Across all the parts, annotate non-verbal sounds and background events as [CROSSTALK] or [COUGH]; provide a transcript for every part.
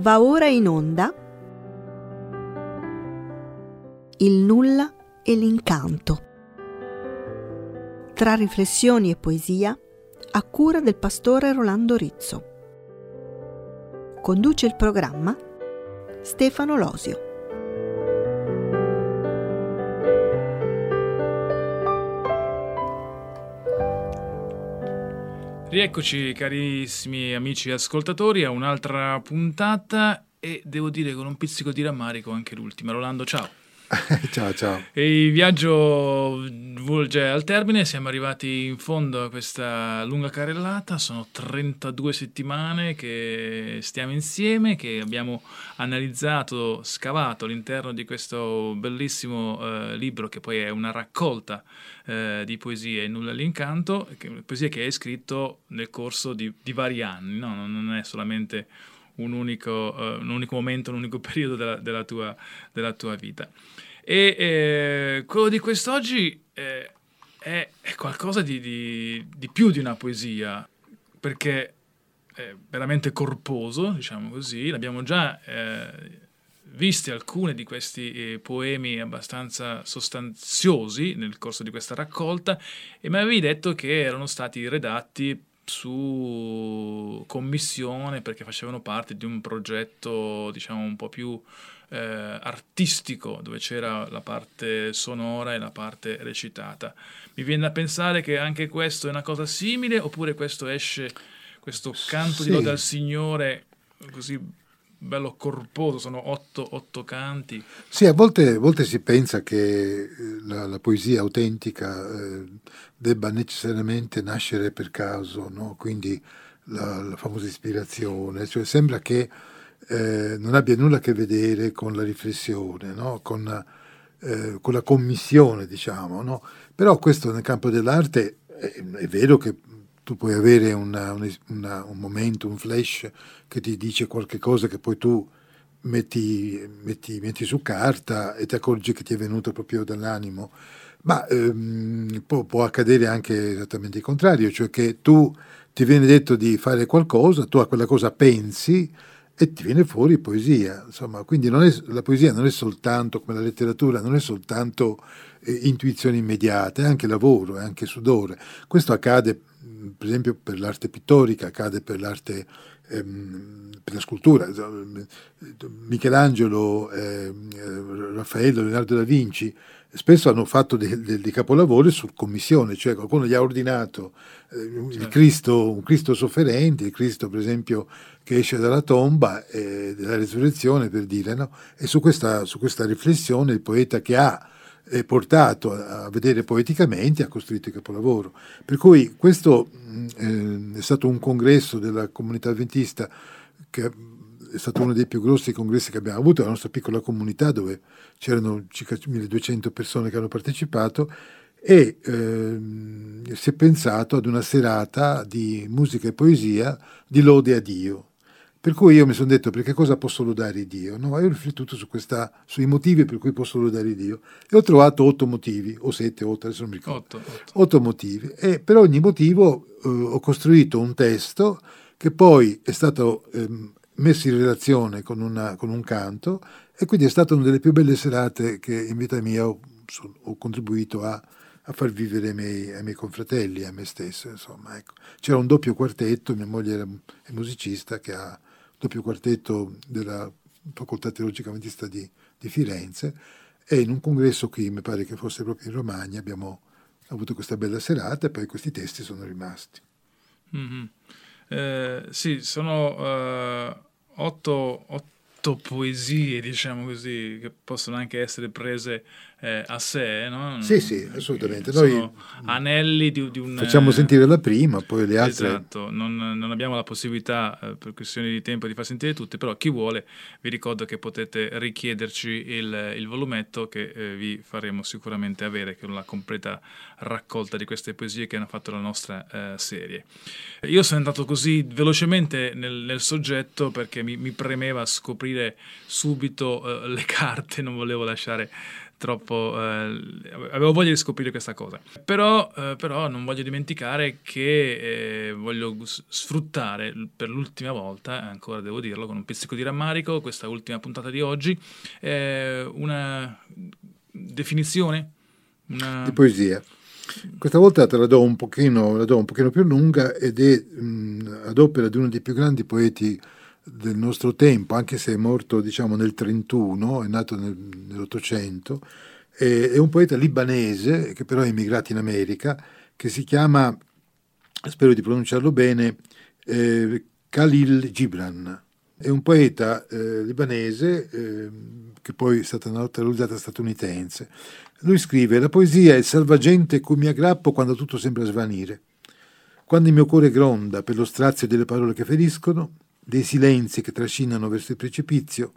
Va ora in onda Il nulla e l'incanto. Tra riflessioni e poesia a cura del pastore Rolando Rizzo. Conduce il programma Stefano Losio. Rieccoci carissimi amici ascoltatori a un'altra puntata e devo dire con un pizzico di rammarico anche l'ultima. Rolando, ciao. [LAUGHS] ciao, ciao. E il viaggio volge al termine, siamo arrivati in fondo a questa lunga carrellata, sono 32 settimane che stiamo insieme, che abbiamo analizzato, scavato all'interno di questo bellissimo eh, libro che poi è una raccolta eh, di poesie Nulla all'incanto, poesie che hai scritto nel corso di, di vari anni, no? non è solamente un unico, uh, un unico momento, un unico [LAUGHS] periodo della, della, tua, della tua, vita. E eh, quello di quest'oggi eh, è, è, qualcosa di, di, di, più di una poesia, perché è veramente corposo, diciamo così, l'abbiamo già eh, viste alcune di questi eh, poemi abbastanza sostanziosi nel corso di questa raccolta e mi avevi detto che erano stati redatti su commissione perché facevano parte di un progetto diciamo un po' più eh, artistico dove c'era la parte sonora e la parte recitata. Mi viene da pensare che anche questo è una cosa simile oppure questo esce, questo canto sì. di lode al Signore così bello corposo, sono otto, otto canti. Sì, a volte, a volte, si pensa che eh, la, la poesia autentica eh, debba necessariamente nascere per caso, no? quindi la, la, famosa ispirazione, cioè sembra che eh, non abbia nulla a che vedere con la riflessione, no? con, eh, con, la commissione, diciamo. No? Però questo nel campo dell'arte è, è vero che tu puoi avere una, una, un momento, un flash che ti dice qualche cosa che poi tu metti, metti, metti su carta e ti accorgi che ti è venuto proprio dall'animo. Ma ehm, può, può, accadere anche esattamente il contrario, cioè che tu ti viene detto di fare qualcosa, tu a quella cosa pensi e ti viene fuori poesia. Insomma, quindi è, la poesia non è soltanto, come la letteratura, non è soltanto eh, intuizione immediata, è anche lavoro, è anche sudore. Questo accade per esempio per l'arte pittorica, accade per l'arte ehm, per la scultura. Michelangelo, eh, Raffaello, Leonardo da Vinci spesso hanno fatto dei, dei capolavori su commissione, cioè qualcuno gli ha ordinato eh, certo. il Cristo, un Cristo sofferente, il Cristo per esempio che esce dalla tomba eh, della risurrezione per dire, no? e su questa, su questa riflessione il poeta che ha eh, portato a, vedere poeticamente ha costruito il capolavoro. Per cui questo eh, è stato un congresso della comunità adventista che è stato uno dei più grossi congressi che abbiamo avuto, la nostra piccola comunità dove c'erano circa 1200 persone che hanno partecipato e eh, si è pensato ad una serata di musica e poesia di lode a Dio. Per cui io mi sono detto perché cosa posso lodare Dio? No, io ho riflettuto su questa, sui motivi per cui posso lodare Dio e ho trovato otto motivi, o sette, otto, adesso non mi ricordo. Otto, otto. otto motivi. E per ogni motivo eh, ho costruito un testo che poi è stato eh, messo in relazione con, una, con, un canto e quindi è stata una delle più belle serate che in vita mia ho, ho contribuito a, a, far vivere ai miei, ai miei confratelli a me stesso. Insomma, ecco. C'era un doppio quartetto, mia moglie era, è musicista che ha doppio quartetto della Facoltà Teologica Adventista di, di, Firenze e in un congresso qui, mi pare che fosse proprio in Romagna, abbiamo avuto questa bella serata e poi questi testi sono rimasti. Mm-hmm. Eh, sì, sono uh, otto, otto, poesie, diciamo così, che possono anche essere prese eh, a sé, no? Sì, sì, assolutamente. Noi anelli di, di, un... Facciamo sentire la prima, poi le altre... Esatto, non, non abbiamo la possibilità, eh, per questioni di tempo, di far sentire tutte, però chi vuole vi ricordo che potete richiederci il, il volumetto che eh, vi faremo sicuramente avere, con la completa raccolta di queste poesie che hanno fatto la nostra eh, serie. Io sono andato così velocemente nel, nel soggetto perché mi, mi premeva scoprire aprire subito eh, le [LAUGHS] carte, non volevo lasciare troppo eh, avevo voglia di scoprire questa cosa. Però, eh, però non voglio dimenticare che eh, voglio sfruttare per l'ultima volta ancora devo dirlo con un pizzico di rammarico questa ultima puntata di oggi una definizione? Una... di poesia. Questa volta te la do un pochino, do un pochino più lunga ed è mh, ad opera di uno dei più grandi poeti del nostro tempo, anche se è morto diciamo nel 31, è nato nel, nell'Ottocento, è, è, un poeta libanese che però è emigrato in America, che si chiama, spero di pronunciarlo bene, eh, Khalil Gibran. È un poeta eh, libanese eh, che poi è stata naturalizzata statunitense. Lui scrive: La poesia è il salvagente cui mi aggrappo quando tutto sembra svanire. Quando il mio cuore gronda per lo strazio delle parole che feriscono, dei silenzi che trascinano verso il precipizio,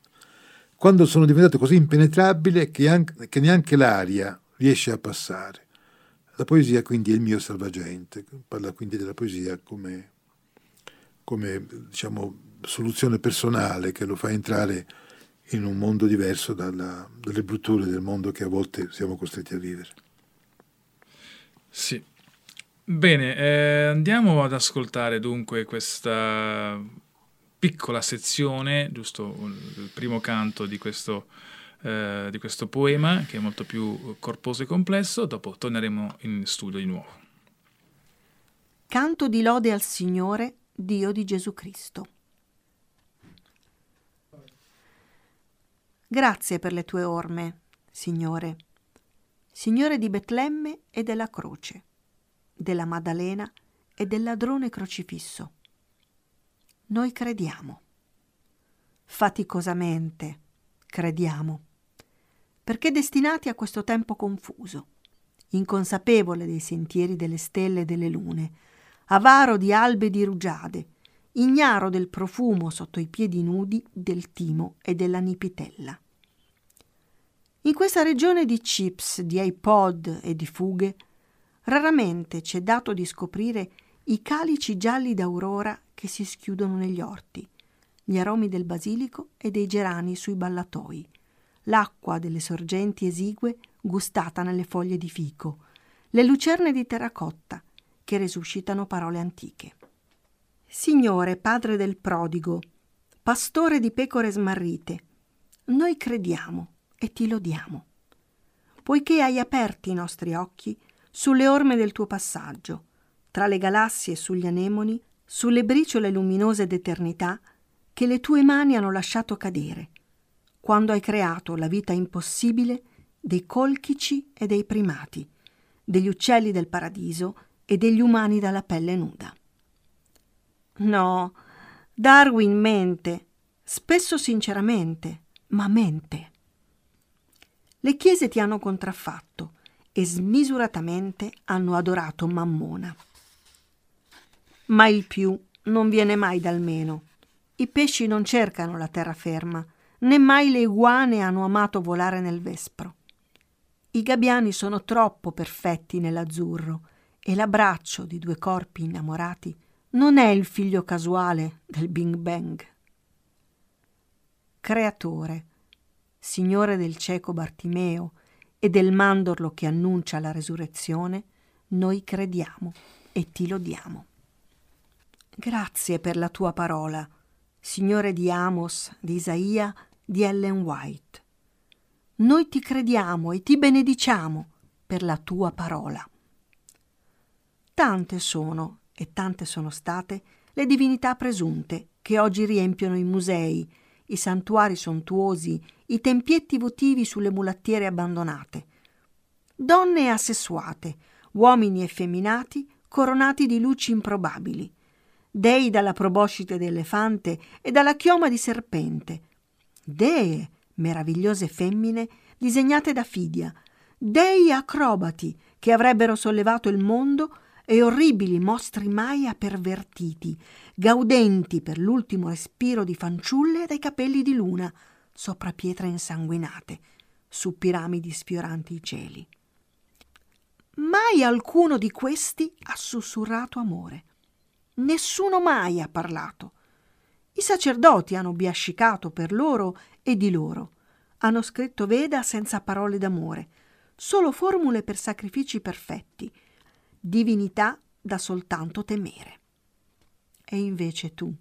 quando sono diventato così impenetrabile che, anche, che neanche l'aria riesce a passare. La poesia quindi è il mio salvagente, parla quindi della poesia come, come diciamo, soluzione personale che lo fa entrare in un mondo diverso dalla, dalle brutture del mondo che a volte siamo costretti a vivere. Sì. Bene, eh, andiamo ad ascoltare dunque questa piccola sezione, giusto il primo canto di questo, eh, di questo poema, che è molto più corposo e complesso, dopo torneremo in studio di nuovo. Canto di lode al Signore, Dio di Gesù Cristo. Grazie per le tue orme, Signore, Signore di Betlemme e della croce, della Maddalena e del ladrone crocifisso noi crediamo. Faticosamente crediamo, perché destinati a questo tempo confuso, inconsapevole dei sentieri delle stelle e delle lune, avaro di albe di rugiade, ignaro del profumo sotto i piedi nudi del timo e della nipitella. In questa regione di chips, di iPod e di fughe, raramente ci è dato di scoprire i calici gialli d'aurora che si schiudono negli orti, gli aromi del basilico e dei gerani sui ballatoi, l'acqua delle sorgenti esigue gustata nelle foglie di fico, le lucerne di terracotta che resuscitano parole antiche. Signore, Padre del prodigo, Pastore di pecore smarrite, noi crediamo e ti lodiamo, poiché hai aperti i nostri occhi sulle orme del tuo passaggio, tra le galassie e sugli anemoni, sulle briciole luminose d'eternità che le tue mani hanno lasciato cadere, quando hai creato la vita impossibile dei colchici e dei primati, degli uccelli del paradiso e degli umani dalla pelle nuda. No, Darwin mente, spesso sinceramente, ma mente. Le chiese ti hanno contraffatto e smisuratamente hanno adorato Mammona ma il più non viene mai dal meno. I pesci non cercano la terraferma, né mai le iguane hanno amato volare nel vespro. I gabbiani sono troppo perfetti nell'azzurro e l'abbraccio di due corpi innamorati non è il figlio casuale del Bing Bang. Creatore, Signore del cieco Bartimeo e del mandorlo che annuncia la resurrezione, noi crediamo e ti lodiamo. Grazie per la tua parola, Signore di Amos, di Isaia, di Ellen White. Noi ti crediamo e ti benediciamo per la tua parola. Tante sono, e tante sono state, le divinità presunte che oggi riempiono i musei, i santuari sontuosi, i tempietti votivi sulle mulattiere abbandonate. Donne assessuate, uomini effeminati, coronati di luci improbabili dei dalla proboscite di elefante e dalla chioma di serpente, dee meravigliose femmine disegnate da Fidia, dei acrobati che avrebbero sollevato il mondo e orribili mostri Maya pervertiti, gaudenti per l'ultimo respiro di fanciulle dai capelli di luna, sopra pietre insanguinate, su piramidi sfioranti i cieli. Mai alcuno di questi ha sussurrato amore. Nessuno mai ha parlato. I sacerdoti hanno biascicato per loro e di loro. Hanno scritto Veda senza parole d'amore, solo formule per sacrifici perfetti, divinità da soltanto temere. E invece tu,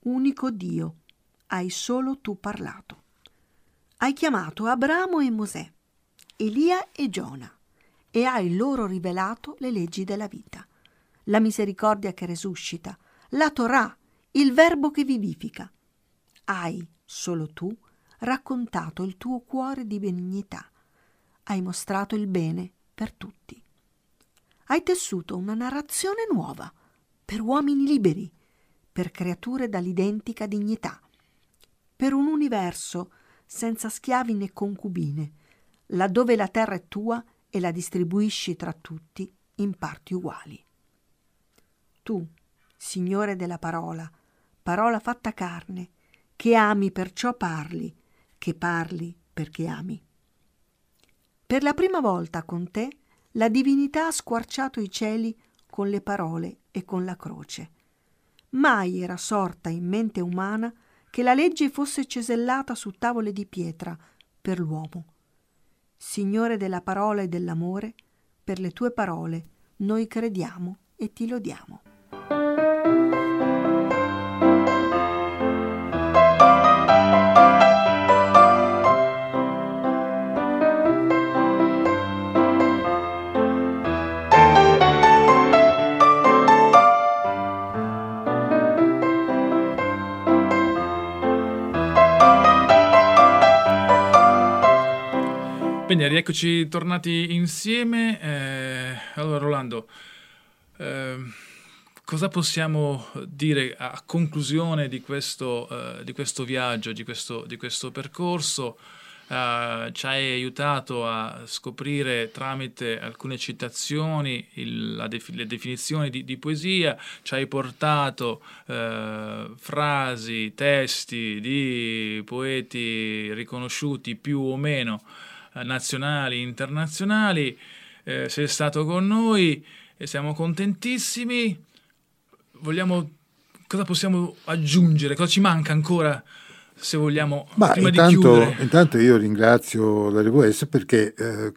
unico Dio, hai solo tu parlato. Hai chiamato Abramo e Mosè, Elia e Giona, e hai loro rivelato le leggi della vita, la misericordia che resuscita, la Torah, il verbo che vivifica. Hai, solo tu, raccontato il tuo cuore di benignità, hai mostrato il bene per tutti. Hai tessuto una narrazione nuova, per uomini liberi, per creature dall'identica dignità, per un universo senza schiavi né concubine, laddove la terra è tua e la distribuisci tra tutti in parti uguali. Tu, Signore della parola, parola fatta carne, che ami perciò parli, che parli perché ami. Per la prima volta con te la divinità ha squarciato i cieli con le parole e con la croce. Mai era sorta in mente umana che la legge fosse cesellata su tavole di pietra per l'uomo. Signore della parola e dell'amore, per le tue parole noi crediamo e ti lodiamo. Bene, rieccoci tornati insieme. Eh, allora, Rolando, eh, cosa possiamo dire a conclusione di questo, uh, di questo viaggio, di questo, di questo percorso? Uh, ci hai aiutato a scoprire tramite alcune citazioni il, def- le definizioni di, di, poesia, ci hai portato uh, frasi, testi di poeti riconosciuti più o meno nazionali, internazionali, eh, sei stato con noi e siamo contentissimi. Vogliamo, cosa possiamo aggiungere? Cosa ci manca ancora? Se vogliamo, Ma prima intanto, di chiudere. Intanto io ringrazio la RWS perché eh,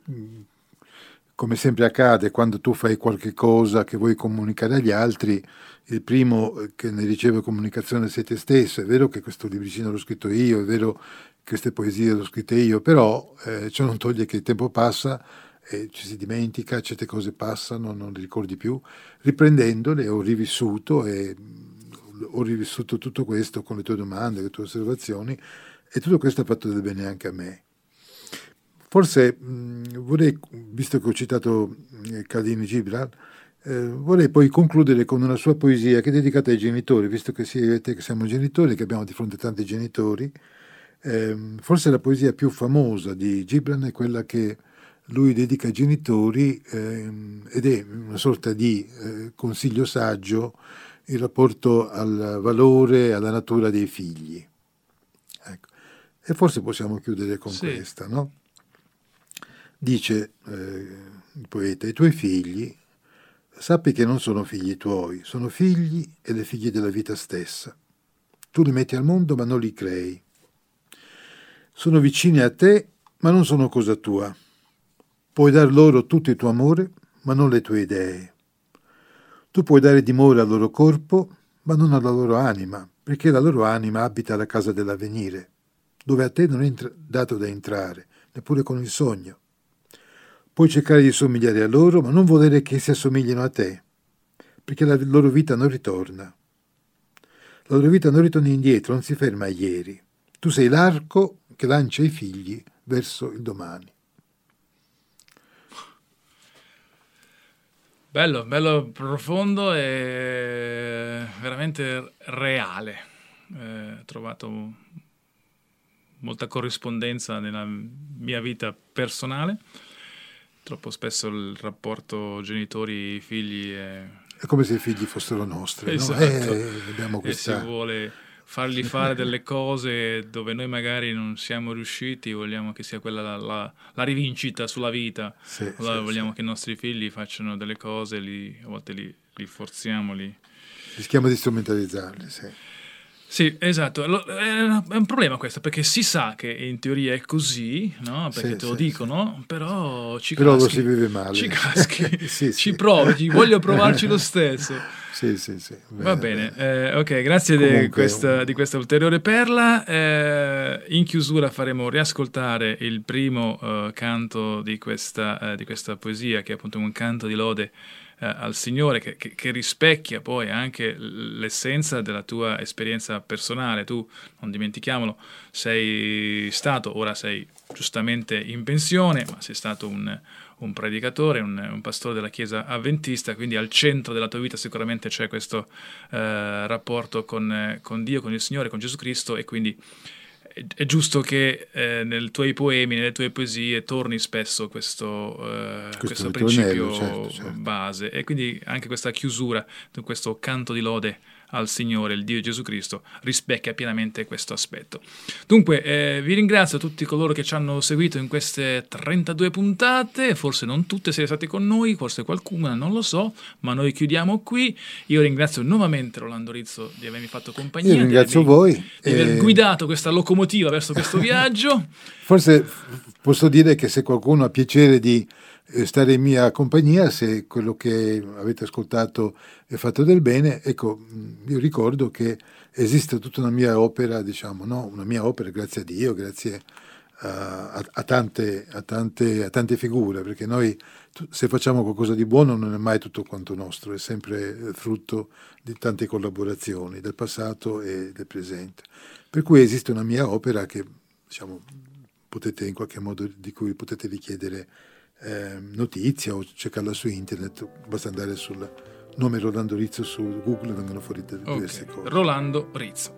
come sempre accade quando tu fai qualche cosa che vuoi comunicare agli altri, il primo che ne riceve comunicazione sei te stesso. È vero che questo libricino l'ho scritto io, è vero queste poesie le ho scritte io, però eh, ciò non toglie che il tempo passa e ci si dimentica, certe cose passano, non le ricordi più. Riprendendole ho rivissuto e mm, ho rivissuto tutto questo con le tue domande, le tue osservazioni e tutto questo ha fatto del bene anche a me. Forse mh, vorrei, visto che ho citato eh, Caldini Gibran, eh, vorrei poi concludere con una sua poesia che è dedicata ai genitori, visto che siete che siamo genitori, che abbiamo di fronte tanti genitori, eh, forse la poesia più famosa di Gibran è quella che lui dedica ai genitori eh, ed è una sorta di eh, consiglio saggio in rapporto al valore e alla natura dei figli. Ecco. E forse possiamo chiudere con sì. questa, no? Dice eh, il poeta, i tuoi figli, sappi che non sono figli tuoi, sono figli e le figlie della vita stessa. Tu li metti al mondo ma non li crei sono vicini a te, ma non sono cosa tua. Puoi dar loro tutto il tuo amore, ma non le tue idee. Tu puoi dare dimora al loro corpo, ma non alla loro anima, perché la loro anima abita la casa dell'avvenire, dove a te non è dato da entrare, neppure con il sogno. Puoi cercare di somigliare a loro, ma non volere che si assomiglino a te, perché la loro vita non ritorna. La loro vita non ritorna indietro, non si ferma a ieri. Tu sei l'arco che lancia i figli verso il domani. Bello, bello profondo e veramente reale. Eh, ho trovato molta corrispondenza nella mia vita personale. Troppo spesso il rapporto genitori-figli è... È come se i figli fossero nostri, esatto. no? eh, abbiamo questa... E si vuole fargli [LAUGHS] fare delle cose dove noi magari non siamo riusciti, vogliamo che sia quella la, la, la rivincita sulla vita, sì, allora sì, vogliamo sì. che i nostri figli facciano delle cose, li, a volte li, li forziamo, li... rischiamo di strumentalizzarli. Sì. Sì, esatto. È un problema questo, perché si sa che in teoria è così, no? perché sì, te lo sì, dicono, sì. però ci però caschi. lo si vive male. Ci caschi, [LAUGHS] ci provi, voglio provarci lo [LAUGHS] stesso. Sì, sì, sì. Bene, Va bene, eh, ok, grazie di questa, di questa, ulteriore perla. Eh, in chiusura faremo riascoltare il primo uh, canto di questa, uh, di questa, poesia, che è appunto un canto di lode al Signore, che, che, che, rispecchia poi anche l'essenza della tua esperienza personale. Tu, non dimentichiamolo, sei stato, ora sei giustamente in pensione, ma sei stato un un predicatore, un, un, pastore della Chiesa avventista, quindi al centro della tua vita sicuramente c'è questo eh, rapporto con, con, Dio, con il Signore, con Gesù Cristo e quindi è, giusto che eh, nei tuoi poemi, nelle tue poesie torni spesso questo, eh, questo, questo principio certo, certo. base e quindi anche questa chiusura, questo canto di lode al Signore, il Dio Gesù Cristo, rispecchia pienamente questo aspetto. Dunque, eh, vi ringrazio a tutti coloro che ci hanno seguito in queste 32 puntate, forse non tutte siete stati con noi, forse qualcuna, non lo so, ma noi chiudiamo qui. Io ringrazio nuovamente Rolando Rizzo di avermi fatto compagnia. Io ringrazio di voi. Di aver e... guidato questa locomotiva verso questo [LAUGHS] viaggio. Forse posso dire che se qualcuno ha piacere di eh, stare in mia compagnia se quello che avete ascoltato è fatto del bene. Ecco, mm, io ricordo che esiste tutta una mia opera, diciamo, no? una mia opera, grazie a Dio, grazie a, a, tante, a, tante, a tante figure, perché noi se facciamo qualcosa di buono non è mai tutto quanto nostro, è sempre frutto di tante collaborazioni del passato e del presente. Per cui esiste una mia opera che, diciamo, potete in qualche modo di cui potete richiedere eh, notizia o cercarla su internet, basta andare sul nome Rolando Rizzo su Google vengono fuori diverse okay. cose. Rolando Rizzo.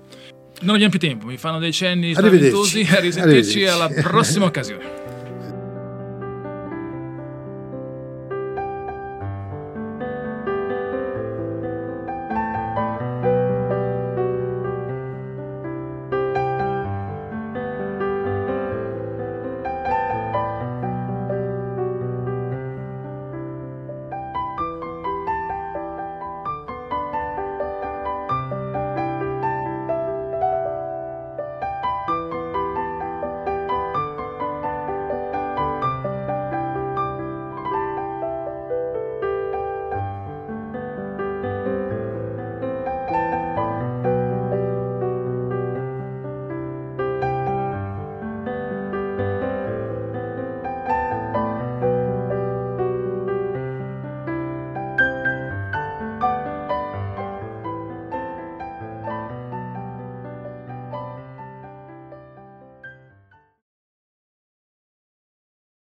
Non abbiamo più tempo, mi fanno dei cenni spaventosi. A risentirci alla prossima occasione. [LAUGHS]